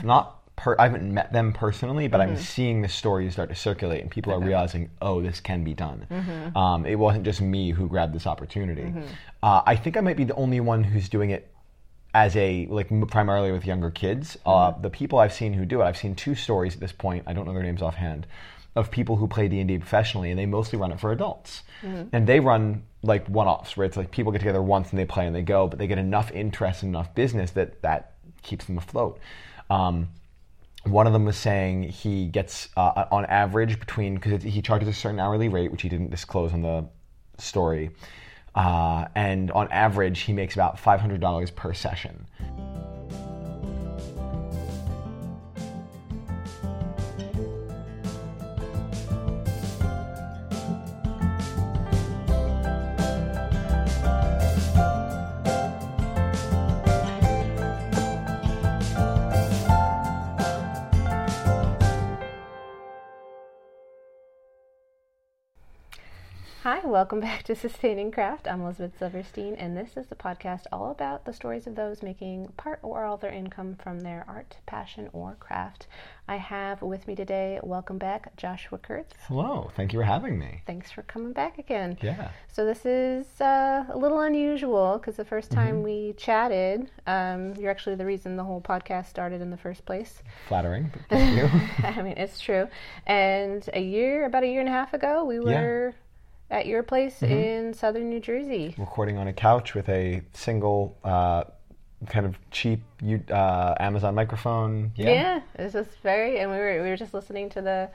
have not. Per, I haven't met them personally, but Mm-hmm. I'm seeing the stories start to circulate, and people are realizing, oh, this can be done. Mm-hmm. Um, it wasn't just me who grabbed this opportunity. Uh, I think I might be the only one who's doing it as a like m- primarily with younger kids. Uh, Mm-hmm. the people I've seen who do it, I've seen two stories at this point. I don't know their names offhand. Of people who play D and D professionally, and they mostly run it for adults, Mm-hmm. and they run like one-offs where it's like people get together once and they play and they go, but they get enough interest and enough business that that keeps them afloat. Um, one of them was saying he gets uh, on average between because he charges a certain hourly rate, which he didn't disclose on the story, uh, and on average he makes about five hundred dollars per session. Welcome back to Sustaining Craft. I'm Elizabeth Silverstein, and this is the podcast all about the stories of those making part or all their income from their art, passion, or craft. I have with me today, welcome back, Joshua Kurtz. Hello, thank you for having me. Thanks for coming back again. Yeah. So this is uh, a little unusual because the first time Mm-hmm. we chatted, um, you're actually the reason the whole podcast started in the first place. Flattering, but thank you. I mean, it's true. And a year, about a year and a half ago, we Yeah. At your place Mm-hmm. in southern New Jersey. Recording on a couch with a single, uh, kind of cheap uh, Amazon microphone. Yeah. Yeah, it was just very, and we were we were just listening to the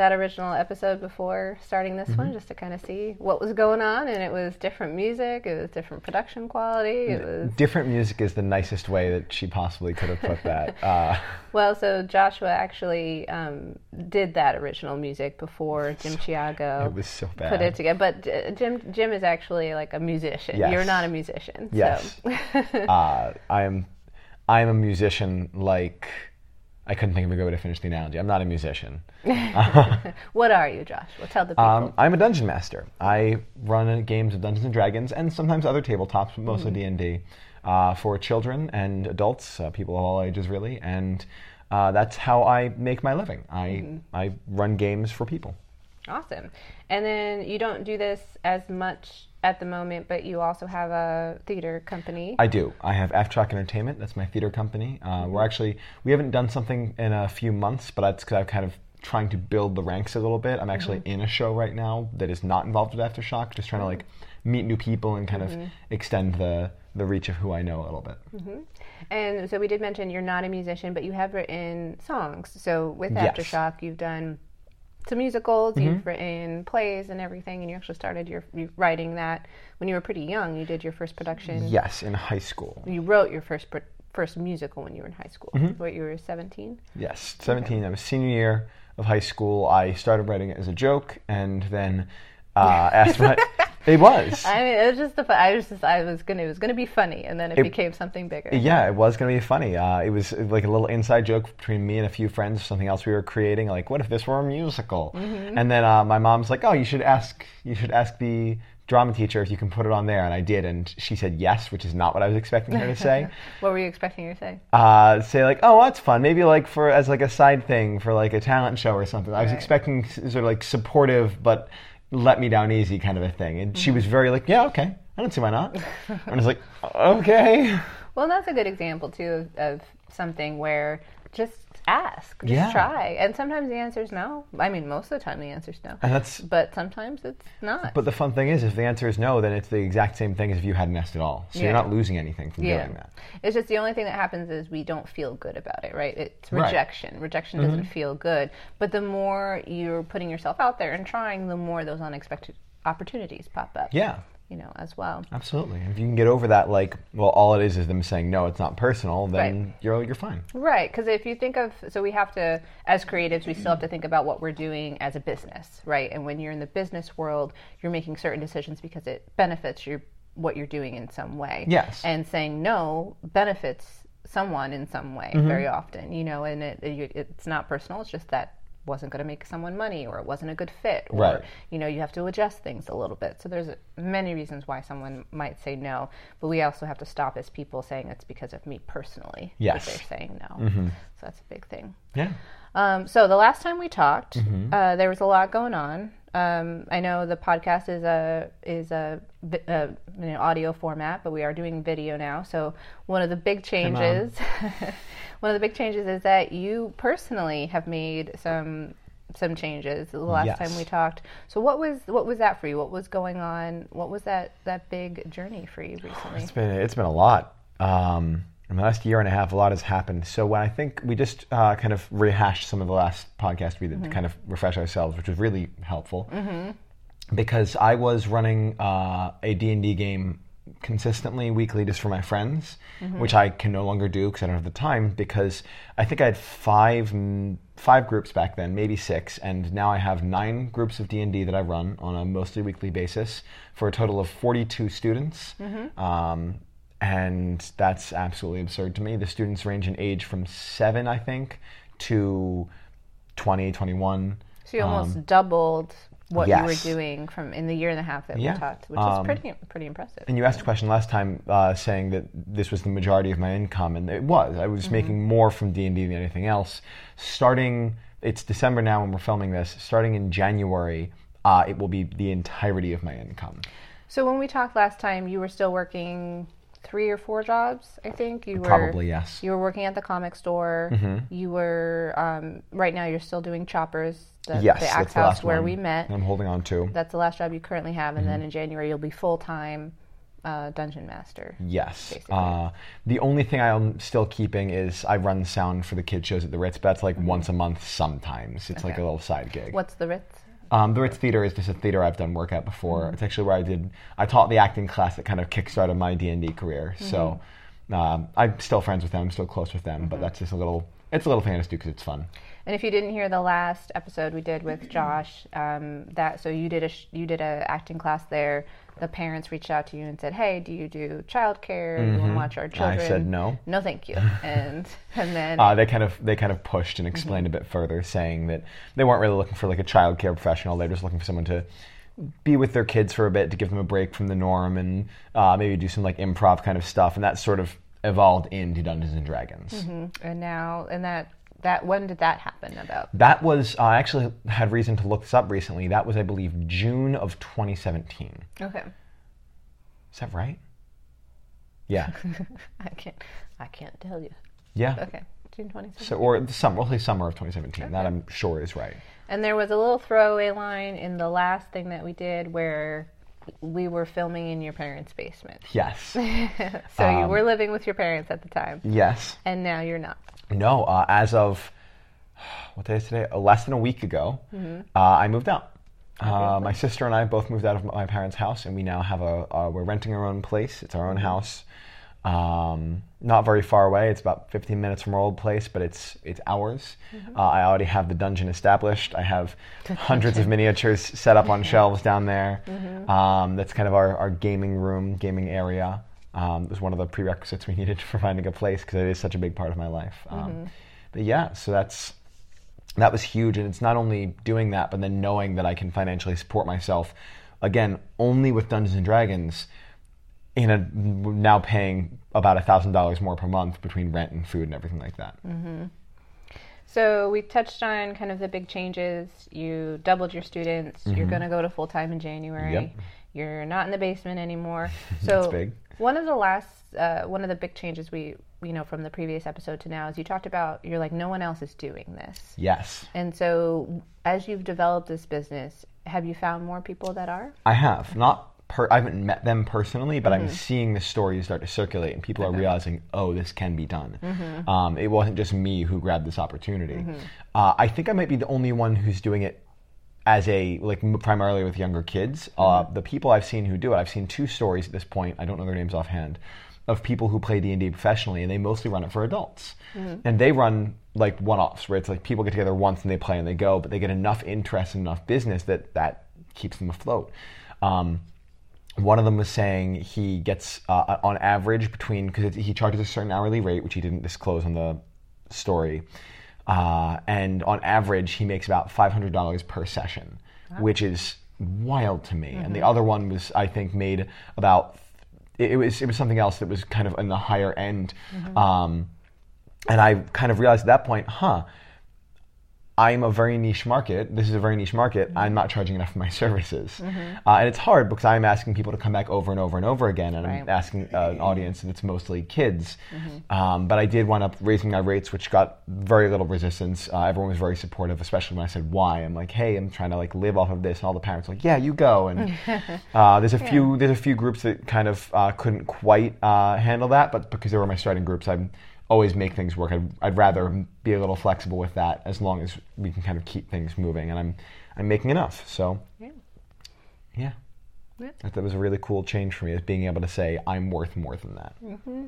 that original episode before starting this Mm-hmm. one, just to kind of see what was going on. And it was different music, it was different production quality. It was Different music is the nicest way that she possibly could have put that. Uh, well, so Joshua actually um, did that original music before Jim Chiago. it was so bad. Put it together, but uh, Jim Jim is actually like a musician. Yes. You're not a musician. Yes. So. uh, I am I am a musician like I couldn't think of a good way to finish the analogy. I'm not a musician. what are you, Joshua? Tell the people. Um, I'm a dungeon master. I run games of Dungeons and Dragons and sometimes other tabletops, but mostly D and D uh, for children and adults, uh, people of all ages, really. And uh, that's how I make my living. I I run games for people. Awesome. And then you don't do this as much at the moment, but you also have a theater company. I do. I have Aftershock Entertainment. That's my theater company. Uh, we're mm-hmm. actually we haven't done something in a few months, but that's because I'm kind of trying to build the ranks a little bit. I'm actually mm-hmm. in a show right now that is not involved with Aftershock, just trying to mm-hmm. like meet new people and kind of extend the the reach of who I know a little bit. and so we did mention you're not a musician, but you have written songs. So with Yes. Aftershock, you've done some musicals, Mm-hmm. you've written plays and everything, and you actually started your writing that when you were pretty young. You did your first production. Yes, in high school. You wrote your first pro- first musical when you were in high school. Mm-hmm. What you were 17. Yes, 17. I was senior year of high school. I started writing it as a joke, and then uh, asked my. It was. I mean, it was just the. I was just. I was gonna. It was gonna be funny, and then it, became something bigger. Yeah, it was going to be funny. Uh, it was like a little inside joke between me and a few friends, something else we were creating. Like, what if this were a musical? And then uh, my mom's like, "Oh, you should ask. You should ask the drama teacher if you can put it on there." And I did, and she said yes, which is not what I was expecting her to say. What were you expecting her to say? uh, say like, "Oh, that's fun. Maybe like for as like a side thing for like a talent show or something." I was expecting sort of like supportive, but let me down easy kind of a thing. And she was mm-hmm. very like, "Yeah, okay. I don't see why not." and I was like, "Okay." Well, that's a good example too of, of something where just ask, just Yeah. try, and sometimes the answer is no. I mean, most of the time the answer is no, And that's but sometimes it's not. But the fun thing is, if the answer is no, then it's the exact same thing as if you hadn't asked at all. So Yeah. you're not losing anything from yeah, doing that. it's just the only thing that happens is we don't feel good about it, right? It's Right. rejection. Rejection doesn't mm-hmm. feel good, but the more you're putting yourself out there and trying, the more those unexpected opportunities pop up. Yeah, you know, as well. absolutely. If you can get over that, like, well, all it is is them saying no, it's not personal, then Right. you're you're fine. Right, because if you think of, so we have to, as creatives, we still have to think about what we're doing as a business, right? And when you're in the business world, you're making certain decisions because it benefits your what you're doing in some way. Yes. And saying no benefits someone in some way mm-hmm. very often, you know, and it, it it's not personal. It's just that wasn't going to make someone money or it wasn't a good fit or Right. you know you have to adjust things a little bit so there's many reasons why someone might say no but we also have to stop as people saying it's because of me personally Yes. they're saying no so that's a big thing Yeah. um, so the last time we talked, Mm-hmm. uh, there was a lot going on. Um, I know the podcast is a is a, a you know, audio format, but we are doing video now. So one of the big changes, one of the big changes is that you personally have made some some changes the last Yes. time we talked. So what was what was that for you? What was going on? What was that that big journey for you recently? It's been it's been a lot. Um, in the last year and a half, a lot has happened. So when I think we just uh, kind of rehashed some of the last podcasts we did to kind of refresh ourselves, which was really helpful. Because I was running uh, a D and D game consistently weekly just for my friends, which I can no longer do because I don't have the time. Because I think I had five mm, five groups back then, maybe six, and now I have nine groups of D and D that I run on a mostly weekly basis for a total of forty two students. Um, and that's absolutely absurd to me. The students range in age from seven, I think, to 20, 21. So you almost doubled what you were Um, doing from in the year and a half that Yeah. we talked, which Um, is pretty pretty impressive. And you asked a question last time uh, saying that this was the majority of my income, and it was. I was making more from D and D than anything else. Starting, it's December now when we're filming this. Starting in January, uh, it will be the entirety of my income. So when we talked last time, you were still working three or four jobs. I think you were Probably yes. You were working at the comic store. You were um, right now. You're still doing Choppers, the, yes, the Axe House where one we met. I'm holding on to. That's the last job you currently have, and Mm-hmm. then in January you'll be full time uh, dungeon master. Yes. Uh, the only thing I'm still keeping is I run sound for the kids shows at the Ritz, but that's like once a month sometimes. It's like a little side gig. What's the Ritz? Um, the Ritz Theater is just a theater I've done work at before. It's actually where I did. I taught the acting class that kind of kickstarted my D and D career. So um, I'm still friends with them. I'm still close with them. But that's just a little. It's a little thing I just do because it's fun. And if you didn't hear the last episode we did with Josh, um, that so you did a sh- you did a acting class there. The parents reached out to you and said, "Hey, do you do childcare? Do you want to watch our children?" Mm-hmm. I said no. No, thank you. And and then Uh, they kind of they kind of pushed and explained a bit further, saying that they weren't really looking for like a childcare professional. They're just looking for someone to be with their kids for a bit to give them a break from the norm and uh, maybe do some like improv kind of stuff. And that sort of evolved into Dungeons and Dragons. and now and that that when did that happen about? That was uh, I actually had reason to look this up recently. That was I believe June of 2017. Okay, Is that right? Yeah, I can't I can't tell you. yeah. Okay, June 2017. So or the summer, we'll say summer of 2017. That I'm sure is right. And there was a little throwaway line in the last thing that we did where we were filming in your parents' basement. Yes, So you um, were living with your parents at the time, yes. and now you're not. No, uh, as of what day is today? Less than a week ago, uh, I moved out. Uh, my sister and I both moved out of my parents' house, and we now have a. Uh, we're renting our own place. It's our own house. Um, not very far away. It's about 15 minutes from our old place, but it's it's ours. Uh, I already have the dungeon established. I have hundreds of miniatures set up on shelves down there. Um, that's kind of our, our gaming room, gaming area. Um, it was one of the prerequisites we needed for finding a place because it is such a big part of my life. Um, But yeah, so that's that was huge, and it's not only doing that, but then knowing that I can financially support myself. Again, only with Dungeons and Dragons, in a now paying about a thousand dollars more per month between rent and food and everything like that. So we touched on kind of the big changes. You doubled your students. You're going to go to full time in January. Mm-hmm. Yep. You're not in the basement anymore. So big. One of the last, uh, one of the big changes we, you know, from the previous episode to now is you talked about you're like no one else is doing this, Yes, and so as you've developed this business, have you found more people that are? I have not. Per- I haven't met them personally, but I'm seeing the stories start to circulate, and people are realizing, oh, this can be done. Um, it wasn't just me who grabbed this opportunity. Uh, I think I might be the only one who's doing it as a like primarily with younger kids. Uh, the people I've seen who do it, I've seen two stories at this point. I don't know their names offhand. Of people who play D and D professionally, and they mostly run it for adults, and they run like one-offs where it's like people get together once and they play and they go, but they get enough interest and enough business that that keeps them afloat. Um, one of them was saying he gets uh, on average between because he charges a certain hourly rate, which he didn't disclose on the story. Uh, and on average, he makes about $500 per session, which is wild to me. And the other one was, I think, made about it, it was it was something else that was kind of in the higher end. Um, and I kind of realized at that point, huh, I'm a very niche market. This is a very niche market. I'm not charging enough for my services. Uh, and it's hard because I'm asking people to come back over and over and over again. And I'm asking uh, an audience that's mostly kids. Um, but I did wind up raising my rates, which got very little resistance. Uh, everyone was very supportive, especially when I said why. I'm like, hey, I'm trying to like live off of this. And all the parents were like, yeah, you go. And uh, there's a few there's a few groups that kind of uh, couldn't quite uh, handle that, but because they were my starting groups, I always make things work. I'd, I'd rather be a little flexible with that as long as we can kind of keep things moving, and I'm I'm making enough. So Yeah. yeah, Yeah. that, was a really cool change for me is being able to say I'm worth more than that. Mm-hmm.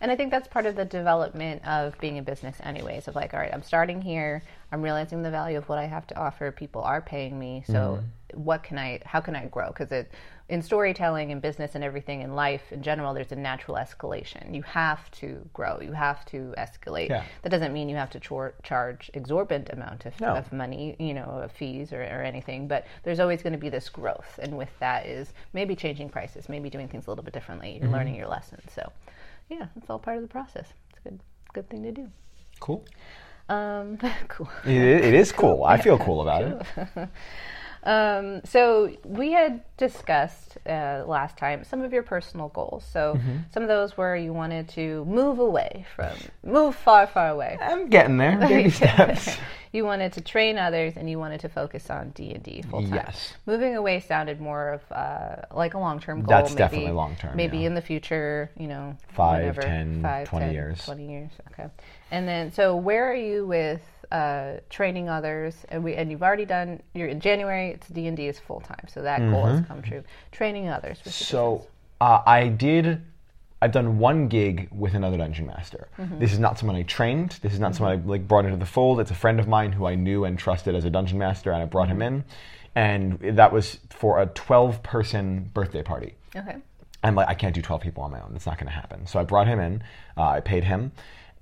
And I think that's part of the development of being a business, anyways. Of like, all right, I'm starting here. I'm realizing the value of what I have to offer. People are paying me, so mm-hmm. what can I? How can I grow? Because it, in storytelling and business and everything in life in general, there's a natural escalation. You have to grow. You have to escalate. Yeah. That doesn't mean you have to chor- charge exorbitant amount of, No. of money, you know, of fees or, or anything. But there's always going to be this growth, and with that is maybe changing prices, maybe doing things a little bit differently. You're learning your lessons, so yeah, it's all part of the process. It's a good, good thing to do. Cool. Um, cool. It, it is cool. I feel cool about it. Um, so we had discussed uh, last time some of your personal goals. So Mm-hmm. some of those were you wanted to move away from, move far, far away. I'm getting there. Baby steps. you wanted to train others, and you wanted to focus on D and D full time. Yes. Moving away sounded more of uh, like a long term goal. That's maybe, definitely long-term, Maybe yeah. in the future, you know, Five, whenever, 10, five, 20 10, years. Twenty years. Okay. And then, so where are you with uh, training others? And we and you've already done. You're in January. It's D and D is full time, so that goal has come true. Training others. Mm-hmm. So uh, I did. I've done one gig with another dungeon master. This is not someone I trained. This is not someone I like brought into the fold. It's a friend of mine who I knew and trusted as a dungeon master, and I brought him in. And that was for a 12-person birthday party. Okay. I'm like, I can't do 12 people on my own. It's not going to happen. So I brought him in. Uh, I paid him.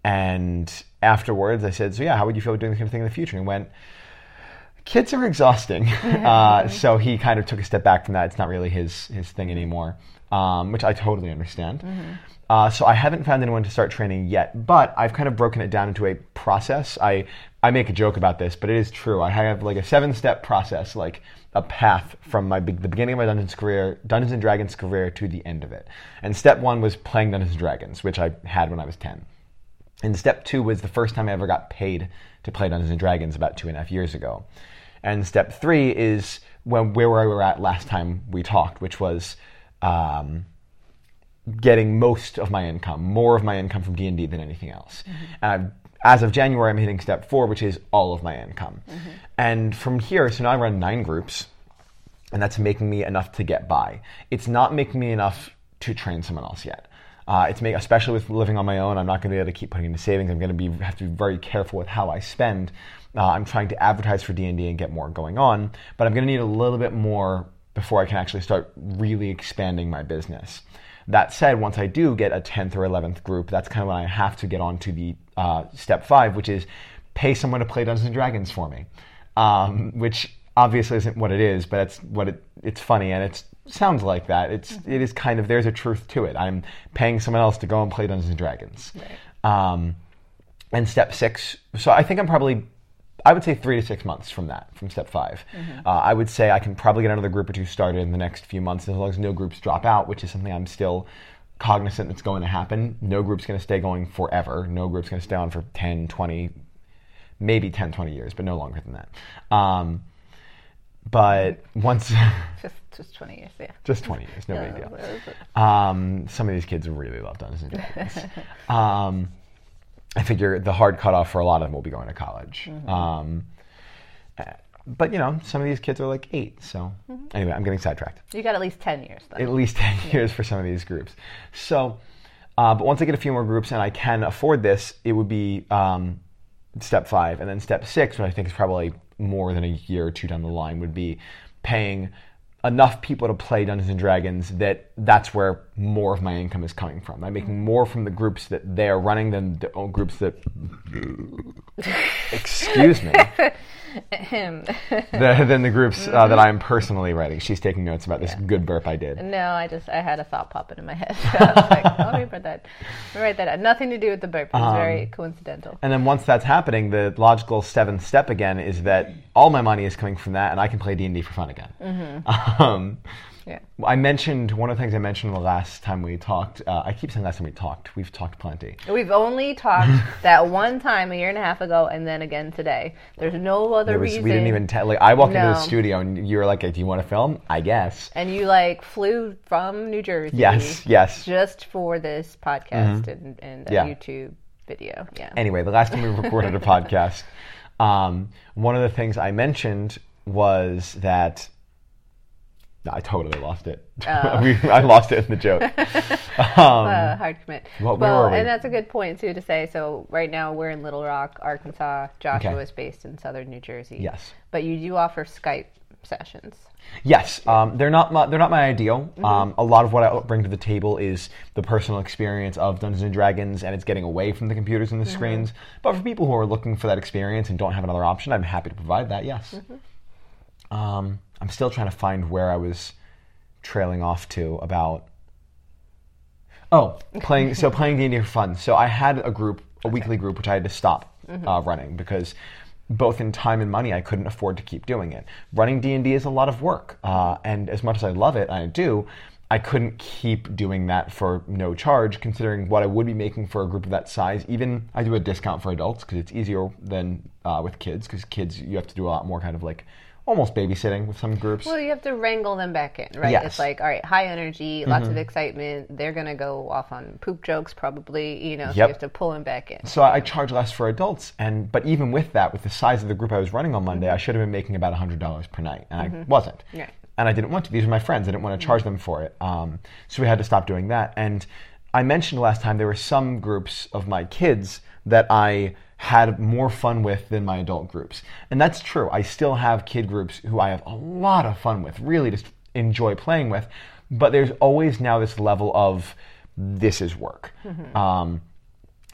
And afterwards, I said, So, yeah, how would you feel doing this kind of thing in the future? And he went, Kids are exhausting. uh, so he kind of took a step back from that. It's not really his, his thing anymore, um, which I totally understand. Uh, so I haven't found anyone to start training yet, but I've kind of broken it down into a process. I I make a joke about this, but it is true. I have like a seven step process, like a path from my the beginning of my Dungeons career, Dungeons and Dragons career to the end of it. And step one was playing Dungeons and Dragons, which I had when I was ten. And step two was the first time I ever got paid to play Dungeons and Dragons about two and a half years ago. And step three is when where we were at last time we talked, which was um, getting most of my income, more of my income from D and D than anything else. And I've, as of January, I'm hitting step four, which is all of my income. And from here, so now I run nine groups, and that's making me enough to get by. It's not making me enough to train someone else yet. Uh, it's make, especially with living on my own. I'm not going to be able to keep putting into savings. I'm going to be have to be very careful with how I spend. Uh, I'm trying to advertise for D and get more going on, but I'm going to need a little bit more before I can actually start really expanding my business. That said, once I do get a 10th or 11th group, that's kind of when I have to get on to the uh, step five, which is pay someone to play Dungeons and Dragons for me, um, which obviously isn't what it is, but it's what it, it's funny and it sounds like that. It's it is kind of there's a truth to it. I'm paying someone else to go and play Dungeons and Dragons. Um, and step six, so I think I'm probably I would say three to six months from that, from step 5 Uh, I would say I can probably get another group or two started in the next few months as long as no groups drop out, which is something I'm still cognizant that's going to happen. No group's going to stay going forever. No group's going to stay on for 10, 20, maybe 10, 20 years, but no longer than that. Um, but once, Just, just 20 years, yeah. just 20 years, no big deal. Um, some of these kids really love Dungeons and Dragons. um, I figure the hard cutoff for a lot of them will be going to college. Um, uh, but you know, some of these kids are like eight. So anyway, I'm getting sidetracked. You got at least 10 years, though. At least ten years for some of these groups. So, uh, but once I get a few more groups and I can afford this, it would be um, step five, and then step six, which I think is probably more than a year or two down the line, would be paying enough people to play Dungeons and Dragons that that's where more of my income is coming from. I'm making mm-hmm. more from the groups that they are running than the groups that Excuse me. Him. the, than the groups uh, that I'm personally writing. She's taking notes about this good burp I did. no, I just I had a thought popping in my head. So I was like, oh, let me put that, let me write that out. Nothing to do with the burp. It was very coincidental. And then once that's happening, the logical seventh step again is that all my money is coming from that, and I can play D and D for fun again. Um, Yeah. I mentioned one of the things I mentioned the last time we talked. Uh, I keep saying last time we talked. We've talked plenty. We've only talked that one time a year and a half ago, and then again today. There's no other There was, reason. we didn't even tell. Like I walked into the studio and you were like, "Do you want to film?" I guess. And you like flew from New Jersey. Yes. Yes. Just for this podcast and, and a Yeah. YouTube video. Yeah. Anyway, the last time we recorded a podcast, um, one of the things I mentioned was that. No, I totally lost it. Oh. We- I lost it in the joke. Um, uh, hard commit. Well, we? and that's a good point too to say. So right now we're in Little Rock, Arkansas. Joshua Okay. is based in Southern New Jersey. Yes. But you do offer Skype sessions. Yes, um, they're not my, they're not my ideal. Mm-hmm. Um, a lot of what I bring to the table is the personal experience of Dungeons and Dragons, and it's getting away from the computers and the Mm-hmm. screens. But for people who are looking for that experience and don't have another option, I'm happy to provide that. Yes. Mm-hmm. Um, I'm still trying to find where I was trailing off to about. Oh, playing so playing D and D for fun. So I had a group, a weekly group, which I had to stop uh, running because both in time and money, I couldn't afford to keep doing it. Running D and D is a lot of work, uh, and as much as I love it, and I do. I couldn't keep doing that for no charge, considering what I would be making for a group of that size. Even I do a discount for adults because it's easier than uh, with kids. Because kids, you have to do a lot more kind of like almost babysitting with some groups. Well, you have to wrangle them back in, right? Yes. Mm-hmm. It's like, all right, high energy, lots of excitement. They're gonna go off on poop jokes, probably. You know, so Yep. you have to pull them back in. So I charge less for adults, and but even with that, with the size of the group I was running on Monday, I should have been making about hundred dollars per night, and I wasn't. Right. And I didn't want to. These were my friends. I didn't want to charge them for it. Um, so we had to stop doing that. And I mentioned last time there were some groups of my kids that I had more fun with than my adult groups, and that's true. I still have kid groups who I have a lot of fun with, really just enjoy playing with. But there's always now this level of this is work. Um,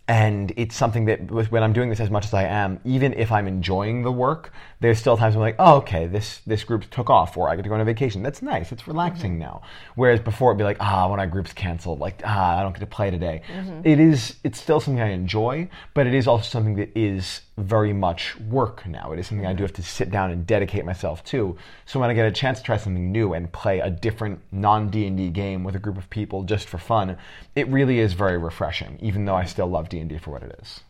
and it's something that when I'm doing this as much as I am, even if I'm enjoying the work, there's still times I'm like, oh, okay, this this group took off, or I get to go on a vacation. That's nice. It's relaxing now. Whereas before it'd be like, ah, when our group's canceled, like ah, I don't get to play today. It is. It's still something I enjoy, but it is also something that is very much work now. It is something I do have to sit down and dedicate myself to. So when I get a chance to try something new and play a different non D and D game with a group of people just for fun, it really is very refreshing. Even though I still love D and D for what it is.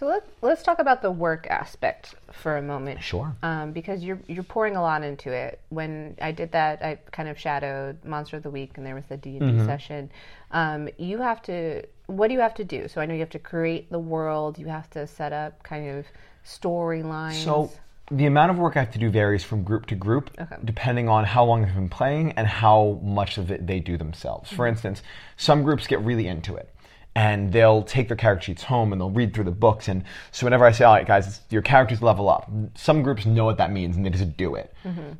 So let's let's talk about the work aspect for a moment. Sure. Um, because you're you're pouring a lot into it. When I did that, I kind of shadowed Monster of the Week, and there was the D and Mm-hmm. D session. Um, you have to. What do you have to do? So I know you have to create the world. You have to set up kind of storylines. So the amount of work I have to do varies from group to group, Okay. depending on how long they've been playing and how much of it they do themselves. For instance, some groups get really into it. And they'll take their character sheets home and they'll read through the books. And so, whenever I say, "All right, guys, it's, your characters level up," some groups know what that means and they just do it.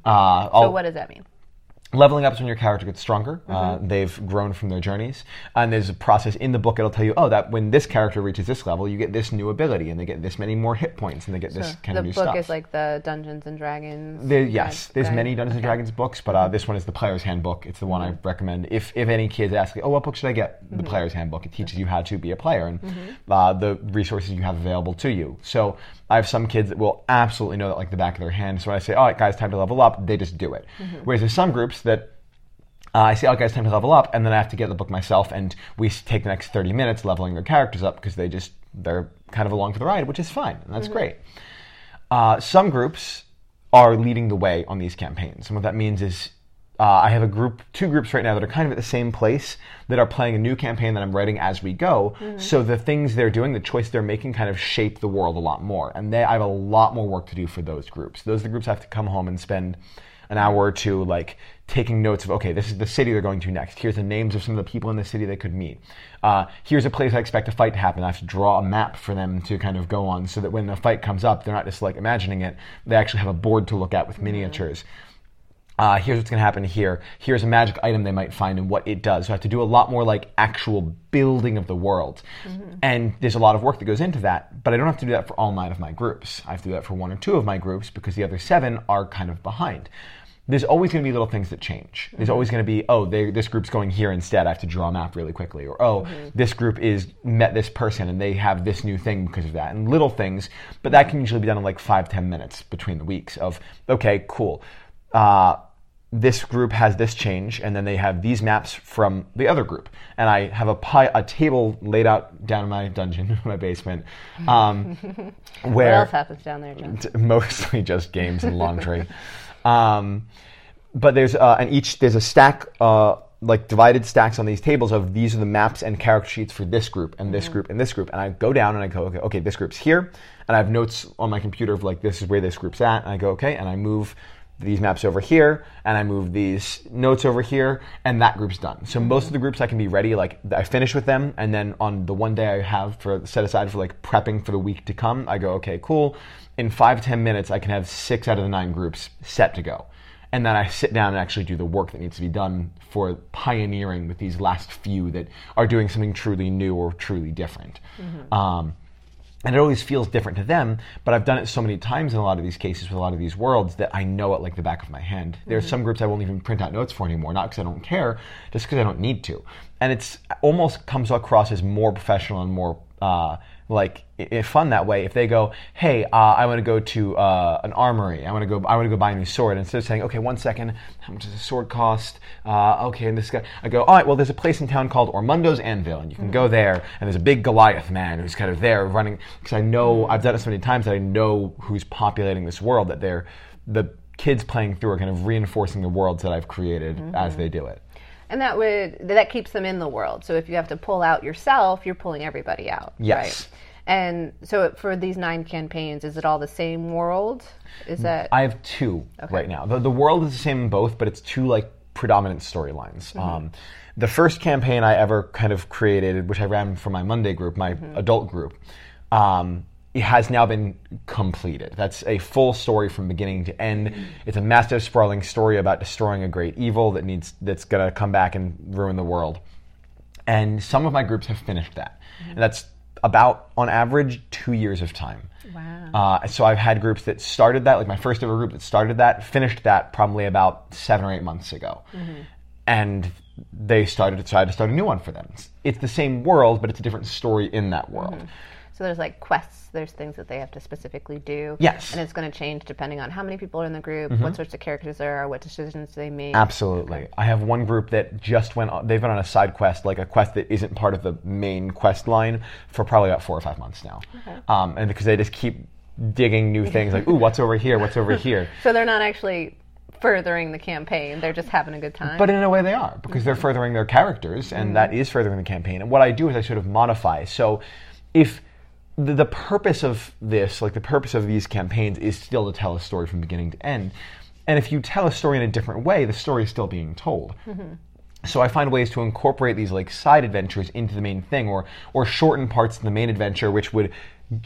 Uh, so I'll- what does that mean? Leveling up is when your character gets stronger. Uh, Mm-hmm. they've grown from their journeys, and there's a process in the book. It'll tell you, oh, that when this character reaches this level, you get this new ability, and they get this many more hit points, and they get this kind the of new book is like the Dungeons and Dragons. There, yes, there's guide? many Dungeons and Dragons books, but uh, this one is the Player's Handbook. It's the one Mm-hmm. I recommend. If if any kids ask, oh, what book should I get? The Player's Handbook. It teaches you how to be a player and Mm-hmm. uh, the resources you have available to you. So I have some kids that will absolutely know that like the back of their hand. So when I say, all right, guys, time to level up, they just do it. Mm-hmm. Whereas there's some groups that uh, I say, oh, guys, time to level up, and then I have to get the book myself, and we take the next 30 minutes leveling their characters up because they just, they're kind of along for the ride, which is fine, and that's great. Uh, some groups are leading the way on these campaigns, and what that means is uh, I have a group, two groups right now that are kind of at the same place that are playing a new campaign that I'm writing as we go. So the things they're doing, the choice they're making, kind of shape the world a lot more, and they, I have a lot more work to do for those groups. Those are the groups I have to come home and spend an hour or two like taking notes of okay this is the city they're going to next. Here's the names of some of the people in the city they could meet. Uh, here's a place i expect a fight to happen. I have to draw a map for them to kind of go on so that when the fight comes up they're not just like imagining it. They actually have a board to look at with miniatures uh, here's what's going to happen here. Here's a magic item they might find and what it does. So I have to do a lot more like actual building of the world. And there's a lot of work that goes into that, but I don't have to do that for all nine of my groups. I have to do that for one or two of my groups because the other seven are kind of behind. There's always going to be little things that change. There's always going to be, oh, they, this group's going here instead. I have to draw a map really quickly. Or, oh, this group is met this person and they have this new thing because of that. And little things, but that can usually be done in like five, ten minutes between the weeks of, okay, cool. Uh, this group has this change, and then they have these maps from the other group. And I have a pi- a table laid out down in my dungeon, my basement, um, What where else happens down there, John? t- mostly just games and laundry. um, but there's uh, and each there's a stack. Uh, like divided stacks on these tables of these are the maps and character sheets for this group and this group and this group and I go down and I go okay, okay this group's here and I have notes on my computer of like this is where this group's at and I go okay and I move these maps over here and I move these notes over here and that group's done. So most of the groups I can be ready like I finish with them and then on the one day I have for set aside for like prepping for the week to come I go okay cool in five ten minutes I can have six out of the nine groups set to go and then I sit down and actually do the work that needs to be done for pioneering with these last few that are doing something truly new or truly different. Um, and it always feels different to them, but I've done it so many times in a lot of these cases with a lot of these worlds that I know it like the back of my hand. There's some groups I won't even print out notes for anymore, not because I don't care, just because I don't need to. And it's almost comes across as more professional and more uh, like fun that way. If they go, "Hey, uh, I want to go to uh, an armory. I want to go. I want to go buy a new sword." Instead of saying, "Okay, one second, how much does a sword cost?" Uh, okay, and this guy, I go, "All right, well, there's a place in town called Ormundo's Anvil, and you can go there. And there's a big Goliath man who's kind of there running because I know I've done it so many times that I know who's populating this world. That they're the kids playing through are kind of reinforcing the worlds that I've created as they do it. And that would that keeps them in the world. So if you have to pull out yourself, you're pulling everybody out. Yes. Right? And so for these nine campaigns, is it all the same world? Is that I have two right now. The, the world is the same in both, but it's two like predominant storylines. Um, the first campaign I ever kind of created, which I ran for my Monday group, my adult group, um, it has now been completed. That's a full story from beginning to end. It's a massive, sprawling story about destroying a great evil that needs that's going to come back and ruin the world. And some of my groups have finished that. Mm-hmm. And that's about on average two years of time. Wow. uh, so i've had groups that started that like my first ever group that started that finished that probably about seven or eight months ago. Mm-hmm. And they started to try to start a new one for them. It's, it's the same world but it's a different story in that world mm-hmm. So there's like quests, there's things that they have to specifically do. Yes. Mm-hmm. And it's going to change depending on how many people are in the group, what sorts of characters there are, what decisions they make. Absolutely. I have one group that just went on, they've been on a side quest, like a quest that isn't part of the main quest line for probably about four or five months now. Um, and because they just keep digging new things like, ooh, what's over here? What's over here? So they're not actually furthering the campaign, they're just having a good time. But in a way they are, because they're furthering their characters, and that is furthering the campaign. And what I do is I sort of modify. So if the, the purpose of this, like the purpose of these campaigns, is still to tell a story from beginning to end. And if you tell a story in a different way, the story is still being told. Mm-hmm. So I find ways to incorporate these like side adventures into the main thing, or or shorten parts of the main adventure, which would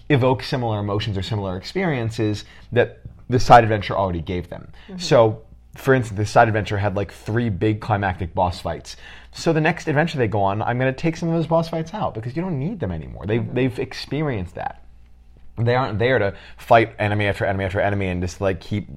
evoke similar emotions or similar experiences that the side adventure already gave them. Mm-hmm. So, for instance, the side adventure had like three big climactic boss fights. So the next adventure they go on, I'm going to take some of those boss fights out because you don't need them anymore. They've mm-hmm. they've experienced that they aren't there to fight enemy after enemy after enemy and just like keep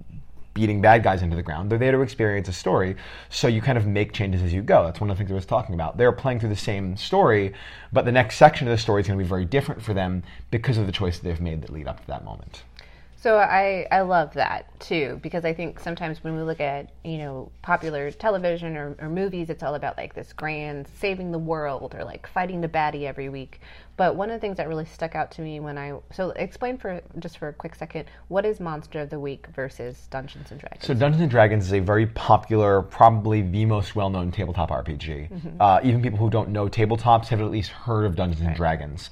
beating bad guys into the ground. They're there to experience a story. So you kind of make changes as you go. That's one of the things I was talking about. They're playing through the same story, but the next section of the story is going to be very different for them because of the choices they've made that lead up to that moment. So I, I love that too because I think sometimes when we look at you know popular television or, or movies, it's all about like this grand saving the world or like fighting the baddie every week. But one of the things that really stuck out to me when I so explain for just for a quick second what is Monster of the Week versus Dungeons and Dragons. So Dungeons and Dragons is a very popular, probably the most well-known tabletop RPG. Uh, even people who don't know tabletops have at least heard of Dungeons and Dragons,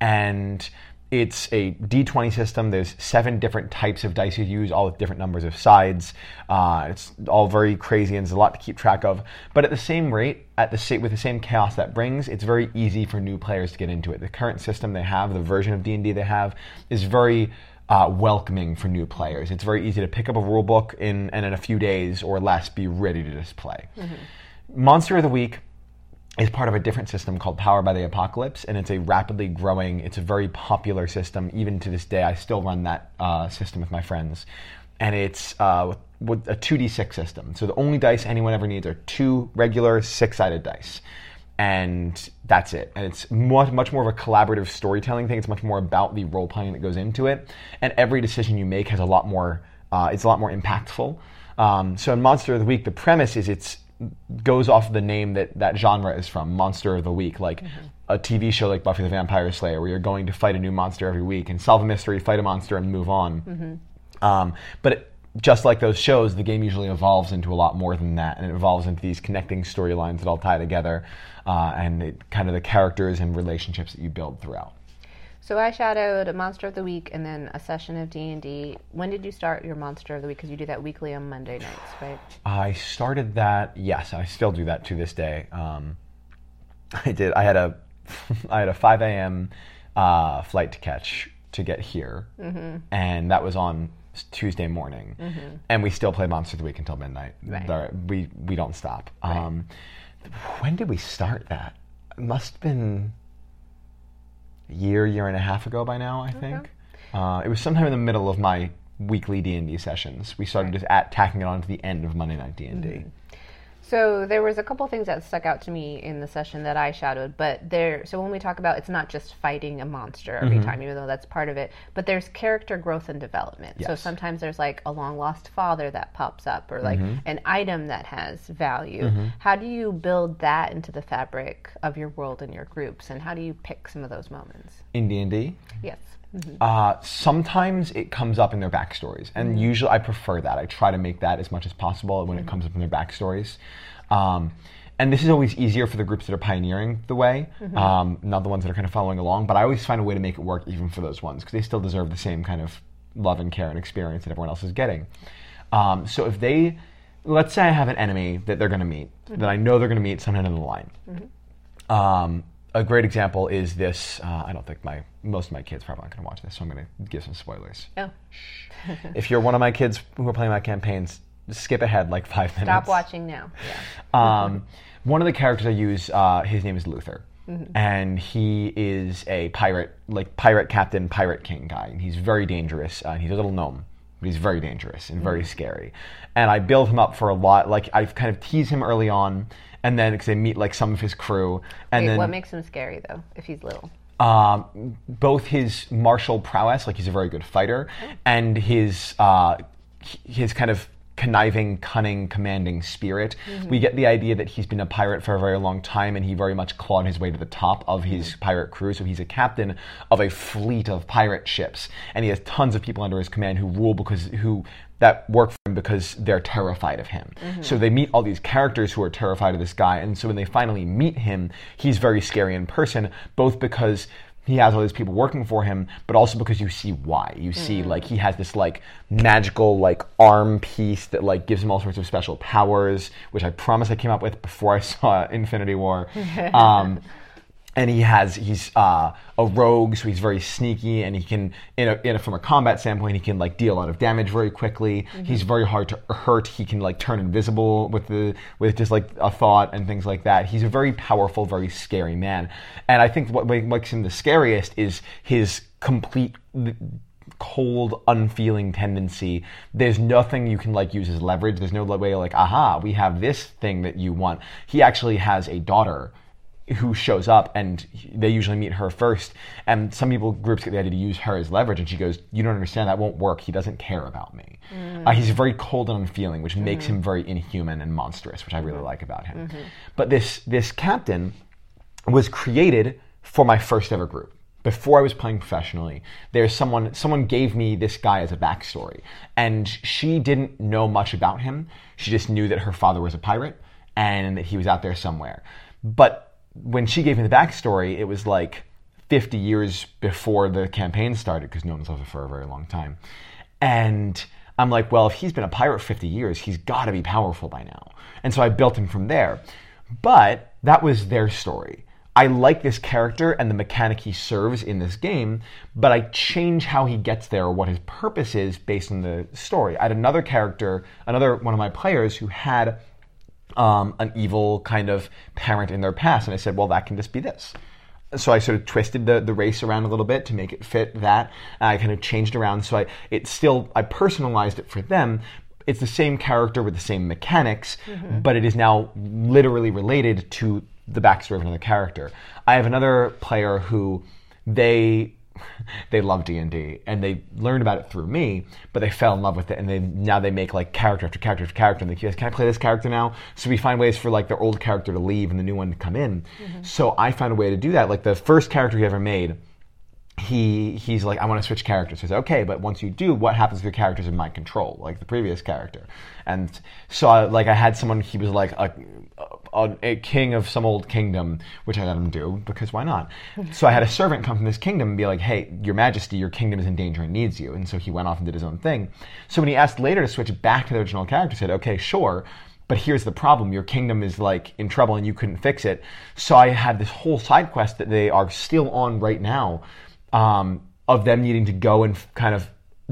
and it's a D20 system. There's seven different types of dice you use, all with different numbers of sides. Uh, it's all very crazy and there's a lot to keep track of. But at the same rate, at the sa- with the same chaos that brings, it's very easy for new players to get into it. The current system they have, the version of D&D they have, is very uh, welcoming for new players. It's very easy to pick up a rule book in, and in a few days or less be ready to just play. Monster of the Week is part of a different system called Powered by the Apocalypse, and it's a rapidly growing, it's a very popular system. Even to this day, I still run that uh, system with my friends. And it's uh, with, a 2d6 system. So the only dice anyone ever needs are two regular six sided dice. And that's it. And it's much, much more of a collaborative storytelling thing. It's much more about the role playing that goes into it. And every decision you make has a lot more, uh, it's a lot more impactful. Um, so in Monster of the Week, the premise is it's goes off the name that that genre is from, Monster of the Week, like a TV show like Buffy the Vampire Slayer, where you're going to fight a new monster every week and solve a mystery, fight a monster, and move on. Um, but it, just like those shows, the game usually evolves into a lot more than that, and it evolves into these connecting storylines that all tie together, uh, and it, kind of the characters and relationships that you build throughout. So I shadowed a monster of the week and then a session of D and D. When did you start your monster of the week? Because you do that weekly on Monday nights, right? I started that. Yes, I still do that to this day. Um, I did. I had a I had a 5 a.m. Uh, flight to catch to get here, and that was on Tuesday morning, and we still play Monster of the Week until midnight. Right. We we don't stop. Um, when did we start that? Must have been year, year and a half ago by now. I think uh, it was sometime in the middle of my weekly D and D sessions. We started just at tacking it on to the end of Monday Night D and D. So there was a couple things that stuck out to me in the session that I shadowed, but there. So when we talk about, it's not just fighting a monster every Mm-hmm. time, even though that's part of it. But there's character growth and development. So sometimes there's like a long lost father that pops up, or like Mm-hmm. an item that has value. How do you build that into the fabric of your world and your groups, and how do you pick some of those moments? In D and D, Yes. Uh, sometimes it comes up in their backstories, and usually I prefer that. I try to make that as much as possible when it comes up in their backstories. Um, and this is always easier for the groups that are pioneering the way, um, not the ones that are kind of following along. But I always find a way to make it work even for those ones because they still deserve the same kind of love and care and experience that everyone else is getting. Um, so if they, let's say I have an enemy that they're going to meet, that I know they're going to meet sometime in the line. Um, a great example is this. Uh, I don't think my most of my kids probably aren't going to watch this, so I'm going to give some spoilers. Oh, if you're one of my kids who are playing my campaigns, skip ahead like five minutes. stop watching now. Yeah. Um, one of the characters I use, uh, his name is Luther, and he is a pirate, like pirate captain, pirate king guy. And he's very dangerous. Uh, he's a little gnome, but he's very dangerous and very scary. And I build him up for a lot. Like I kind of tease him early on, and then because they meet like some of his crew, and Wait, then what makes him scary though? If he's little. um, both his martial prowess, like he's a very good fighter, and his uh, his kind of conniving, cunning, commanding spirit. We get the idea that he's been a pirate for a very long time, and he very much clawed his way to the top of his pirate crew. So he's a captain of a fleet of pirate ships, and he has tons of people under his command who rule because who that work for him because they're terrified of him. So they meet all these characters who are terrified of this guy, and so when they finally meet him, he's very scary in person, both because he has all these people working for him, but also because you see why. You see like he has this like magical like arm piece that like gives him all sorts of special powers, which I promise I came up with before I saw Infinity War. Um, and he has he's uh, a rogue, so he's very sneaky, and he can in a, in a, from a combat standpoint, he can like deal a lot of damage very quickly. He's very hard to hurt. He can like turn invisible with the with just like a thought and things like that. He's a very powerful, very scary man, and I think what makes him the scariest is his complete cold, unfeeling tendency. There's nothing you can like use as leverage. There's no way like, aha, we have this thing that you want. He actually has a daughter who shows up and they usually meet her first. And some people groups get the idea to use her as leverage. And she goes you don't understand. That won't work. He doesn't care about me. Mm. Uh, he's very cold and unfeeling which mm-hmm. makes him very inhuman and monstrous which i really mm-hmm. like about him. Mm-hmm. But this this captain was created for my first ever group. Before I was playing professionally, there's someone someone gave me this guy as a backstory, and she didn't know much about him. She just knew that her father was a pirate and that he was out there somewhere. But when she gave me the backstory, it was like 50 years before the campaign started because no one's lived for a very long time, and I'm like, well, if he's been a pirate 50 years, he's got to be powerful by now. And so I built him from there. But that was their story. I like this character and the mechanic he serves in this game, but I change how he gets there or what his purpose is based on the story. I had another character, another one of my players who had um, an evil kind of parent in their past, and I said, well, that can just be this. So I sort of twisted the, the race around a little bit to make it fit that. I kind of changed around, so I it still I personalized it for them, it's the same character with the same mechanics, mm-hmm. but it is now literally related to the backstory of another character. I have another player who they they love D&D and they learned about it through me, but they fell in love with it and they now they make like character after character after character and they can I play this character now? So we find ways for like their old character to leave and the new one to come in. Mm-hmm. So I found a way to do that. Like the first character he ever made, he he's like, I want to switch characters. He says, okay, but once you do, what happens if your character's in my control, like the previous character? And so, I, like, I had someone. He was like a, a, a, king of some old kingdom, which I let him do because why not? so I had a servant come from this kingdom and be like, hey, Your Majesty, your kingdom is in danger and needs you. And so he went off and did his own thing. So when he asked later to switch back to the original character, he said, okay, sure. But here's the problem: your kingdom is like in trouble, and you couldn't fix it. So I had this whole side quest that they are still on right now, um, of them needing to go and kind of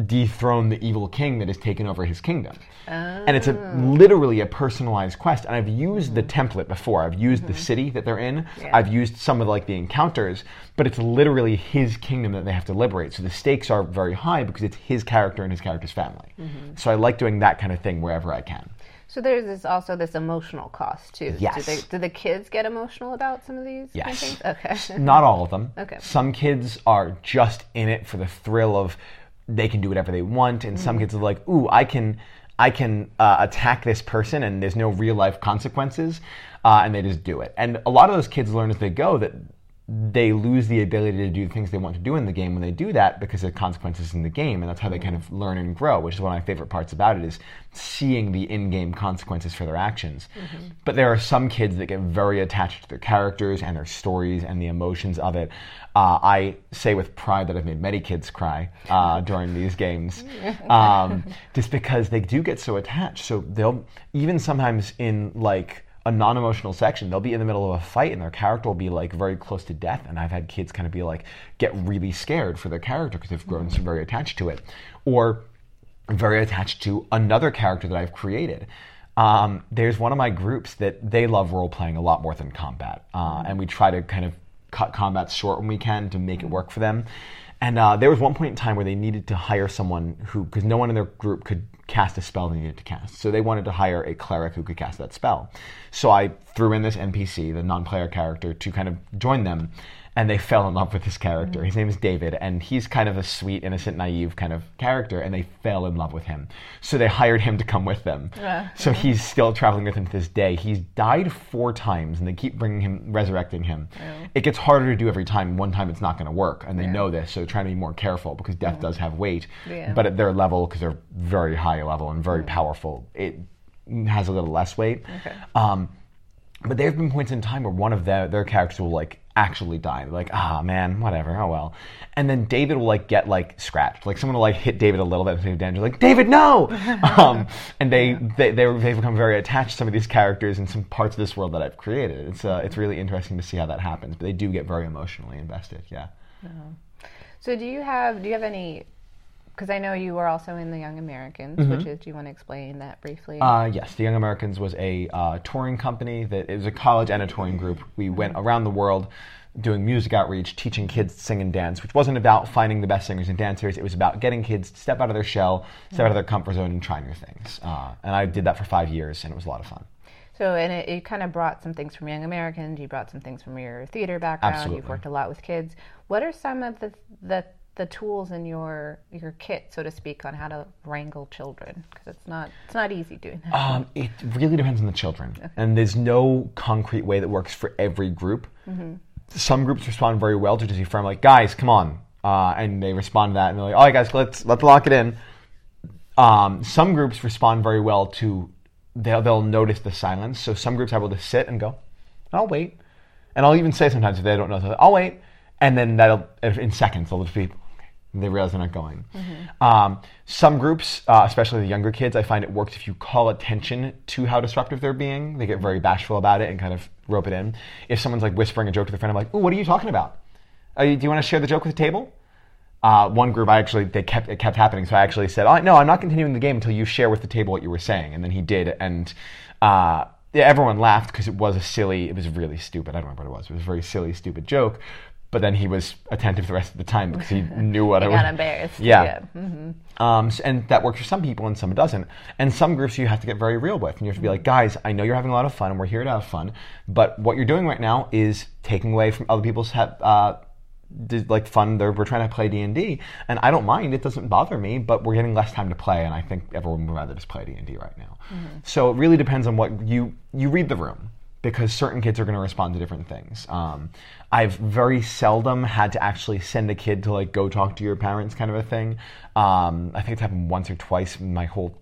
dethrone the evil king that has taken over his kingdom. Oh. And it's a literally a personalized quest. And I've used the template before. I've used mm-hmm. the city that they're in. Yeah. I've used some of like the encounters, but it's literally his kingdom that they have to liberate. So the stakes are very high because it's his character and his character's family. Mm-hmm. So I like doing that kind of thing wherever I can. So there's this also this emotional cost too. Yes. Do, they, do the kids get emotional about some of these yes. things? Okay. Not all of them. Okay. Some kids are just in it for the thrill of they can do whatever they want, and mm-hmm. some kids are like, ooh, I can. I can uh, attack this person and there's no real life consequences, uh, and they just do it. And a lot of those kids learn as they go that they lose the ability to do the things they want to do in the game when they do that because of consequences in the game and that's how they kind of learn and grow which is one of my favorite parts about it is seeing the in-game consequences for their actions. Mm-hmm. but there are some kids that get very attached to their characters and their stories and the emotions of it. Uh, i say with pride that i've made many kids cry uh, during these games um, just because they do get so attached. So they'll even sometimes in like a non-emotional section. They'll be in the middle of a fight and their character will be like very close to death. And i've had kids kind of be like get really scared for their character because they've grown so very attached to it. Or very attached to another character that i've created. Um, there's one of my groups that they love role playing a lot more than combat uh, and we try to kind of cut combat short when we can to make it work for them. And uh, there was one point in time where they needed to hire someone who, because no one in their group could cast a spell they needed to cast. So they wanted to hire a cleric who could cast that spell. So I threw in this NPC, the non player character, to kind of join them and they fell in love with this character. Mm. His name is David, and he's kind of a sweet, innocent, naive kind of character, and they fell in love with him. So they hired him to come with them. Yeah. So he's still traveling with them to this day. He's died four times, and they keep bringing him, resurrecting him. Yeah. It gets harder to do every time. One time it's not going to work, and they yeah. know this, so they're trying to be more careful because death does have weight. But at their level, because they're very high level and very powerful, it has a little less weight. Okay. Um, but there have been points in time where one of their, their characters will like actually die. They're like, ah, man, whatever, oh well. And then David will like get like scratched. Like someone will like hit David a little bit and danger, like David, no. um, and they they they have become very attached to some of these characters in some parts of this world that I've created. It's uh, it's really interesting to see how that happens. But they do get very emotionally invested. Yeah. Uh-huh. So do you have do you have any because I know you were also in the Young Americans, mm-hmm. which is, do you want to explain that briefly? Uh, yes, the Young Americans was a uh, touring company that it was a college and a touring group. We mm-hmm. went around the world doing music outreach, teaching kids to sing and dance, which wasn't about finding the best singers and dancers. It was about getting kids to step out of their shell, step mm-hmm. out of their comfort zone, and try new things. Uh, and I did that for five years, and it was a lot of fun. So, and it, it, kind of brought some things from Young Americans. You brought some things from your theater background. Absolutely. You've worked a lot with kids. What are some of the the the tools in your your kit, so to speak, on how to wrangle children? Because it's not it's not easy doing that. Um, it really depends on the children, okay. and there's no concrete way that works for every group. Mm-hmm. Some groups respond very well to just be firm, like guys, come on, uh, and they respond to that, and they're like, all right, guys, let's let's lock it in. Um, some groups respond very well to they'll they'll notice the silence. So some groups are able to sit and go, I'll wait, and I'll even say sometimes if they don't know, I'll wait, and then that'll in seconds they'll just be They realize they're not going. Um, some groups, uh, especially the younger kids, I find it works if you call attention to how disruptive they're being. They get very bashful about it and kind of rope it in. If someone's like whispering a joke to their friend, I'm like, "Oh, what are you talking about? Uh, do you want to share the joke with the table?" Uh, one group, I actually they kept it kept happening, so I actually said, oh, "No, I'm not continuing the game until you share with the table what you were saying." And then he did, and uh, yeah, everyone laughed because it was a silly, it was really stupid. I don't remember what it was. It was a very silly, stupid joke. But then he was attentive the rest of the time because he knew what I He was. got embarrassed. Yeah. Mhm. Um, s- and that works for some people and some it doesn't. And some groups you have to get very real with. And you have to be like, guys, I know you're having a lot of fun and we're here to have fun, but what you're doing right now is taking away from other people's ha- uh, d- like fun. They're, we're trying to play D and D, and I don't mind. It doesn't bother me. But we're getting less time to play, and I think everyone would rather just play D and D right now. So it really depends on what you you read the room because certain kids are going to respond to different things. Um, I've very seldom had to actually send a kid to like go talk to your parents, kind of a thing. Um, I think it's happened once or twice in my whole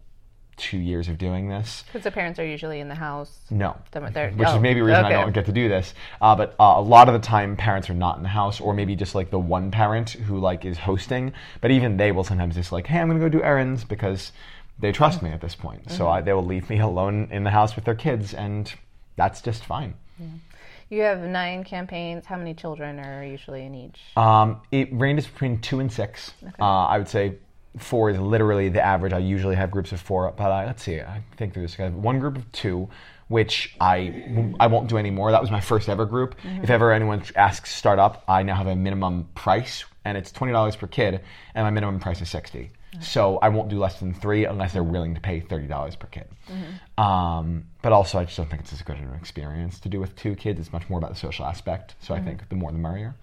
two years of doing this. Because the parents are usually in the house. No, They're- which oh, is maybe a reason okay. I don't get to do this. Uh, but uh, a lot of the time, parents are not in the house, or maybe just like the one parent who like is hosting. But even they will sometimes just like, "Hey, I'm going to go do errands," because they trust me at this point. So Mm-hmm. I, they will leave me alone in the house with their kids, and that's just fine. You have nine campaigns. How many children are usually in each? Um, it ranges between two and six. Uh, I would say four is literally the average. I usually have groups of four, but I, let's see. I think through this. I have one group of two, which I I won't do anymore. That was my first ever group. If ever anyone asks start up, I now have a minimum price, and it's twenty dollars per kid, and my minimum price is sixty. So I won't do less than three unless they're willing to pay thirty dollars per kid. Um, but also, I just don't think it's as good an experience to do with two kids. It's much more about the social aspect. So I think the more the merrier.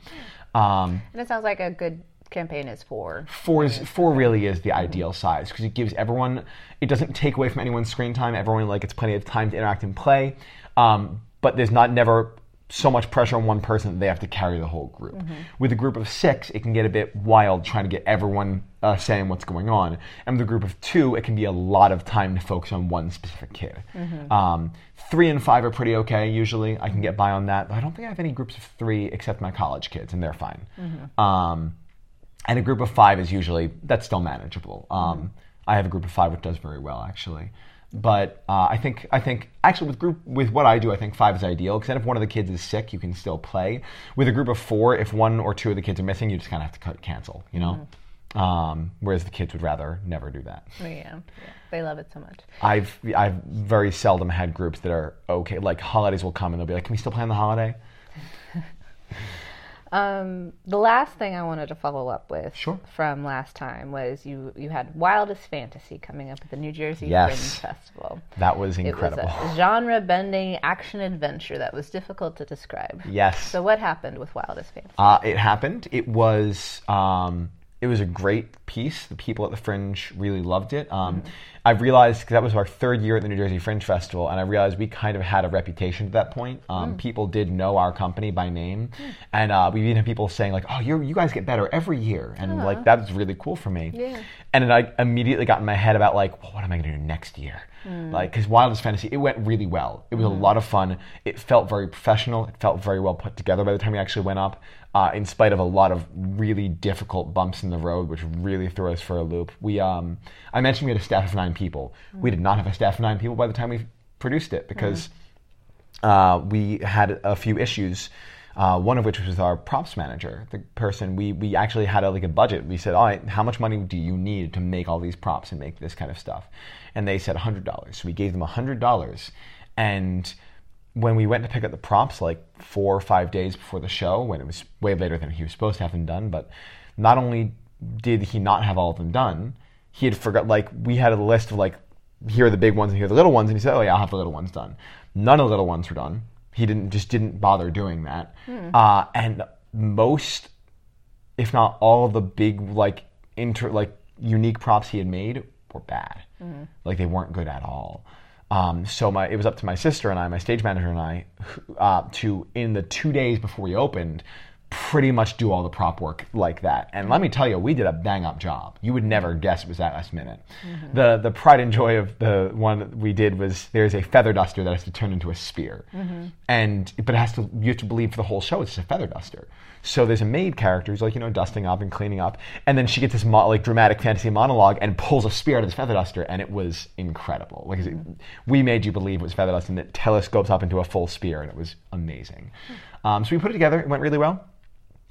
Um, And it sounds like a good campaign is four. four is four really is the ideal size because it gives everyone it doesn't take away from anyone's screen time everyone like gets plenty of time to interact and play um, but there's not never so much pressure on one person that they have to carry the whole group. With a group of six it can get a bit wild trying to get everyone uh, saying what's going on. And with a group of two it can be a lot of time to focus on one specific kid. Um, three and five are pretty okay usually. I can get by on that but i don't think i have any groups of three except my college kids and they're fine. Um, and a group of five is usually that's still manageable. Um, I have a group of five which does very well actually, but uh, I think I think actually with group with what I do, I think five is ideal because then if one of the kids is sick, you can still play. With a group of four, if one or two of the kids are missing, you just kind of have to cut, cancel. You know. Um, whereas the kids would rather never do that. Oh, yeah. yeah. They love it so much. I've I've very seldom had groups that are okay. Like holidays will come and they'll be like, "Can we still play on the holiday?" Um, the last thing I wanted to follow up with Sure. from last time was you you had Wildest Fantasy coming up at the New Jersey Yes. Fringe Festival. That was It incredible. was a genre bending action adventure that was difficult to describe. yes. So what happened with Wildest Fantasy? Uh, it happened. It was um, it was a great piece. The people at the Fringe really loved it. Um, I realized 'cause that was our third year at the New Jersey Fringe Festival, and I realized we kind of had a reputation at that point. Um, People did know our company by name, and uh, we even had people saying like, "Oh, you you guys get better every year," and like that was really cool for me. Yeah. And then I immediately got in my head about like, well, what am I going to do next year? Like, because Wildest Fantasy, it went really well. It was a lot of fun. It felt very professional. It felt very well put together by the time we actually went up. Uh, in spite of a lot of really difficult bumps in the road, which really threw us for a loop. We, um, I mentioned we had a staff of nine people. We did not have a staff of nine people by the time we produced it because uh, we had a few issues. Uh, one of which was our props manager, the person we, we actually had a, like a budget. We said, all right, how much money do you need to make all these props and make this kind of stuff? And they said hundred dollars. So we gave them hundred dollars, and when we went to pick up the props, like four or five days before the show, when it was way later than he was supposed to have them done, but not only did he not have all of them done, he had forgot. Like we had a list of like, here are the big ones and here are the little ones, and he said, oh yeah, I'll have the little ones done. None of the little ones were done. He didn't just didn't bother doing that, uh, and most if not all of the big like inter like unique props he had made were bad. Like they weren't good at all. Um, so my it was up to my sister and I, my stage manager and I, uh, to in the two days before we opened, pretty much do all the prop work like that. And let me tell you, we did a bang up job. You would never guess it was that last minute. Mm-hmm. The the pride and joy of the one that we did was there's a feather duster that has to turn into a spear, mm-hmm. and but it has to you have to believe for the whole show it's just a feather duster. So there's a maid character who's like you know dusting up and cleaning up, and then she gets this mo- like dramatic fantasy monologue and pulls a spear out of this feather duster, and it was incredible. Like it- mm-hmm. we made you believe it was feather duster, and it telescopes up into a full spear, and it was amazing. Hmm. Um, so we put it together. It went really well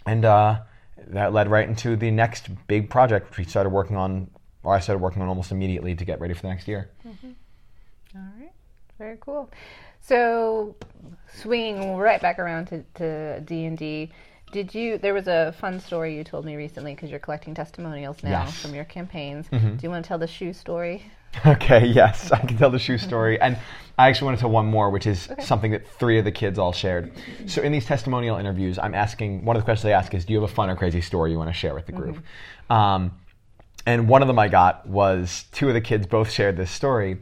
and uh, that led right into the next big project, which we started working on, or I started working on almost immediately to get ready for the next year. All right, very cool. So, swinging right back around to, to D and D, did you? There was a fun story you told me recently because you're collecting testimonials now Yes. from your campaigns. Do you want to tell the shoe story? Okay, yes, I can tell the shoe story. And I actually want to tell one more, which is something that three of the kids all shared. So in these testimonial interviews, I'm asking, one of the questions I ask is, do you have a fun or crazy story you want to share with the group? Um, and one of them I got was two of the kids both shared this story.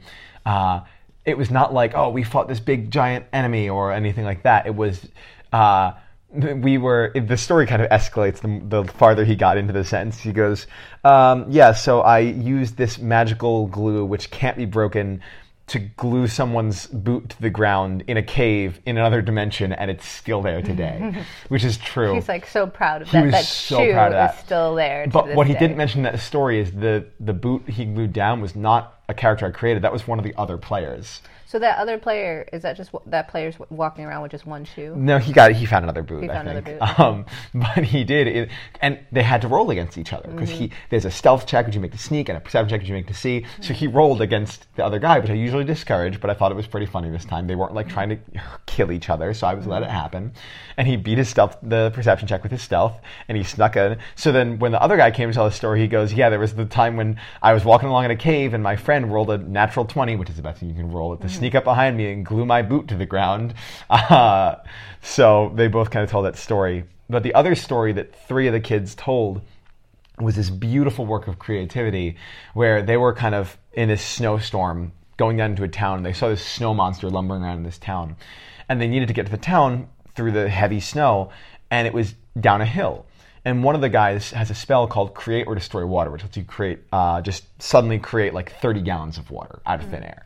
Uh, it was not like, oh, we fought this big giant enemy or anything like that. It was, uh, we were, the story kind of escalates the, the farther he got into the sentence. He goes, um, yeah, so I used this magical glue which can't be broken to glue someone's boot to the ground in a cave in another dimension, and it's still there today, which is true. He's like so proud of He that. was that so shoe proud of that. is still there. to But what he day. didn't mention in that story is the the boot he glued down was not a character I created. That was one of the other players. So that other player is that just that player's walking around with just one shoe? No, he got he found another boot. He I found another boot. Um, but he did, it, and they had to roll against each other because he there's a stealth check which you make to sneak and a perception check which you make to see. So he rolled against the other guy, which I usually discourage, but I thought it was pretty funny this time. They weren't like trying to kill each other, so I was let it happen. And he beat his stealth, the perception check with his stealth, and he snuck in. So then when the other guy came to tell the story, he goes, "Yeah, there was the time when I was walking along in a cave and my friend rolled a natural twenty, which is the best thing you can roll, to sneak up behind me and glue my boot to the ground." Uh, so they both kind of told that story. But the other story that three of the kids told was this beautiful work of creativity where they were kind of in this snowstorm going down into a town and they saw this snow monster lumbering around in this town and they needed to get to the town through the heavy snow and it was down a hill and one of the guys has a spell called create or destroy water which lets you create uh, just suddenly create like 30 gallons of water out of thin air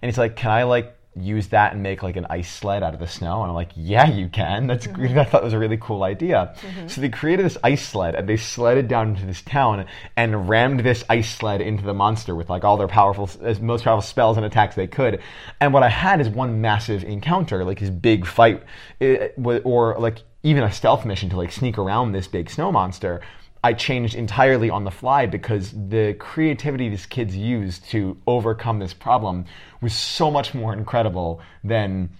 and he's like can i like use that and make like an ice sled out of the snow? And i'm like yeah you can. That's mm-hmm. great. I thought was a really cool idea. Mm-hmm. So they created this ice sled and they sledded down into this town and rammed this ice sled into the monster with like all their powerful as most powerful spells and attacks they could. And what i had is one massive encounter like this big fight eh, eh or like even a stealth mission to like sneak around this big snow monster I changed entirely on the fly because the creativity these kids used to overcome this problem was so much more incredible than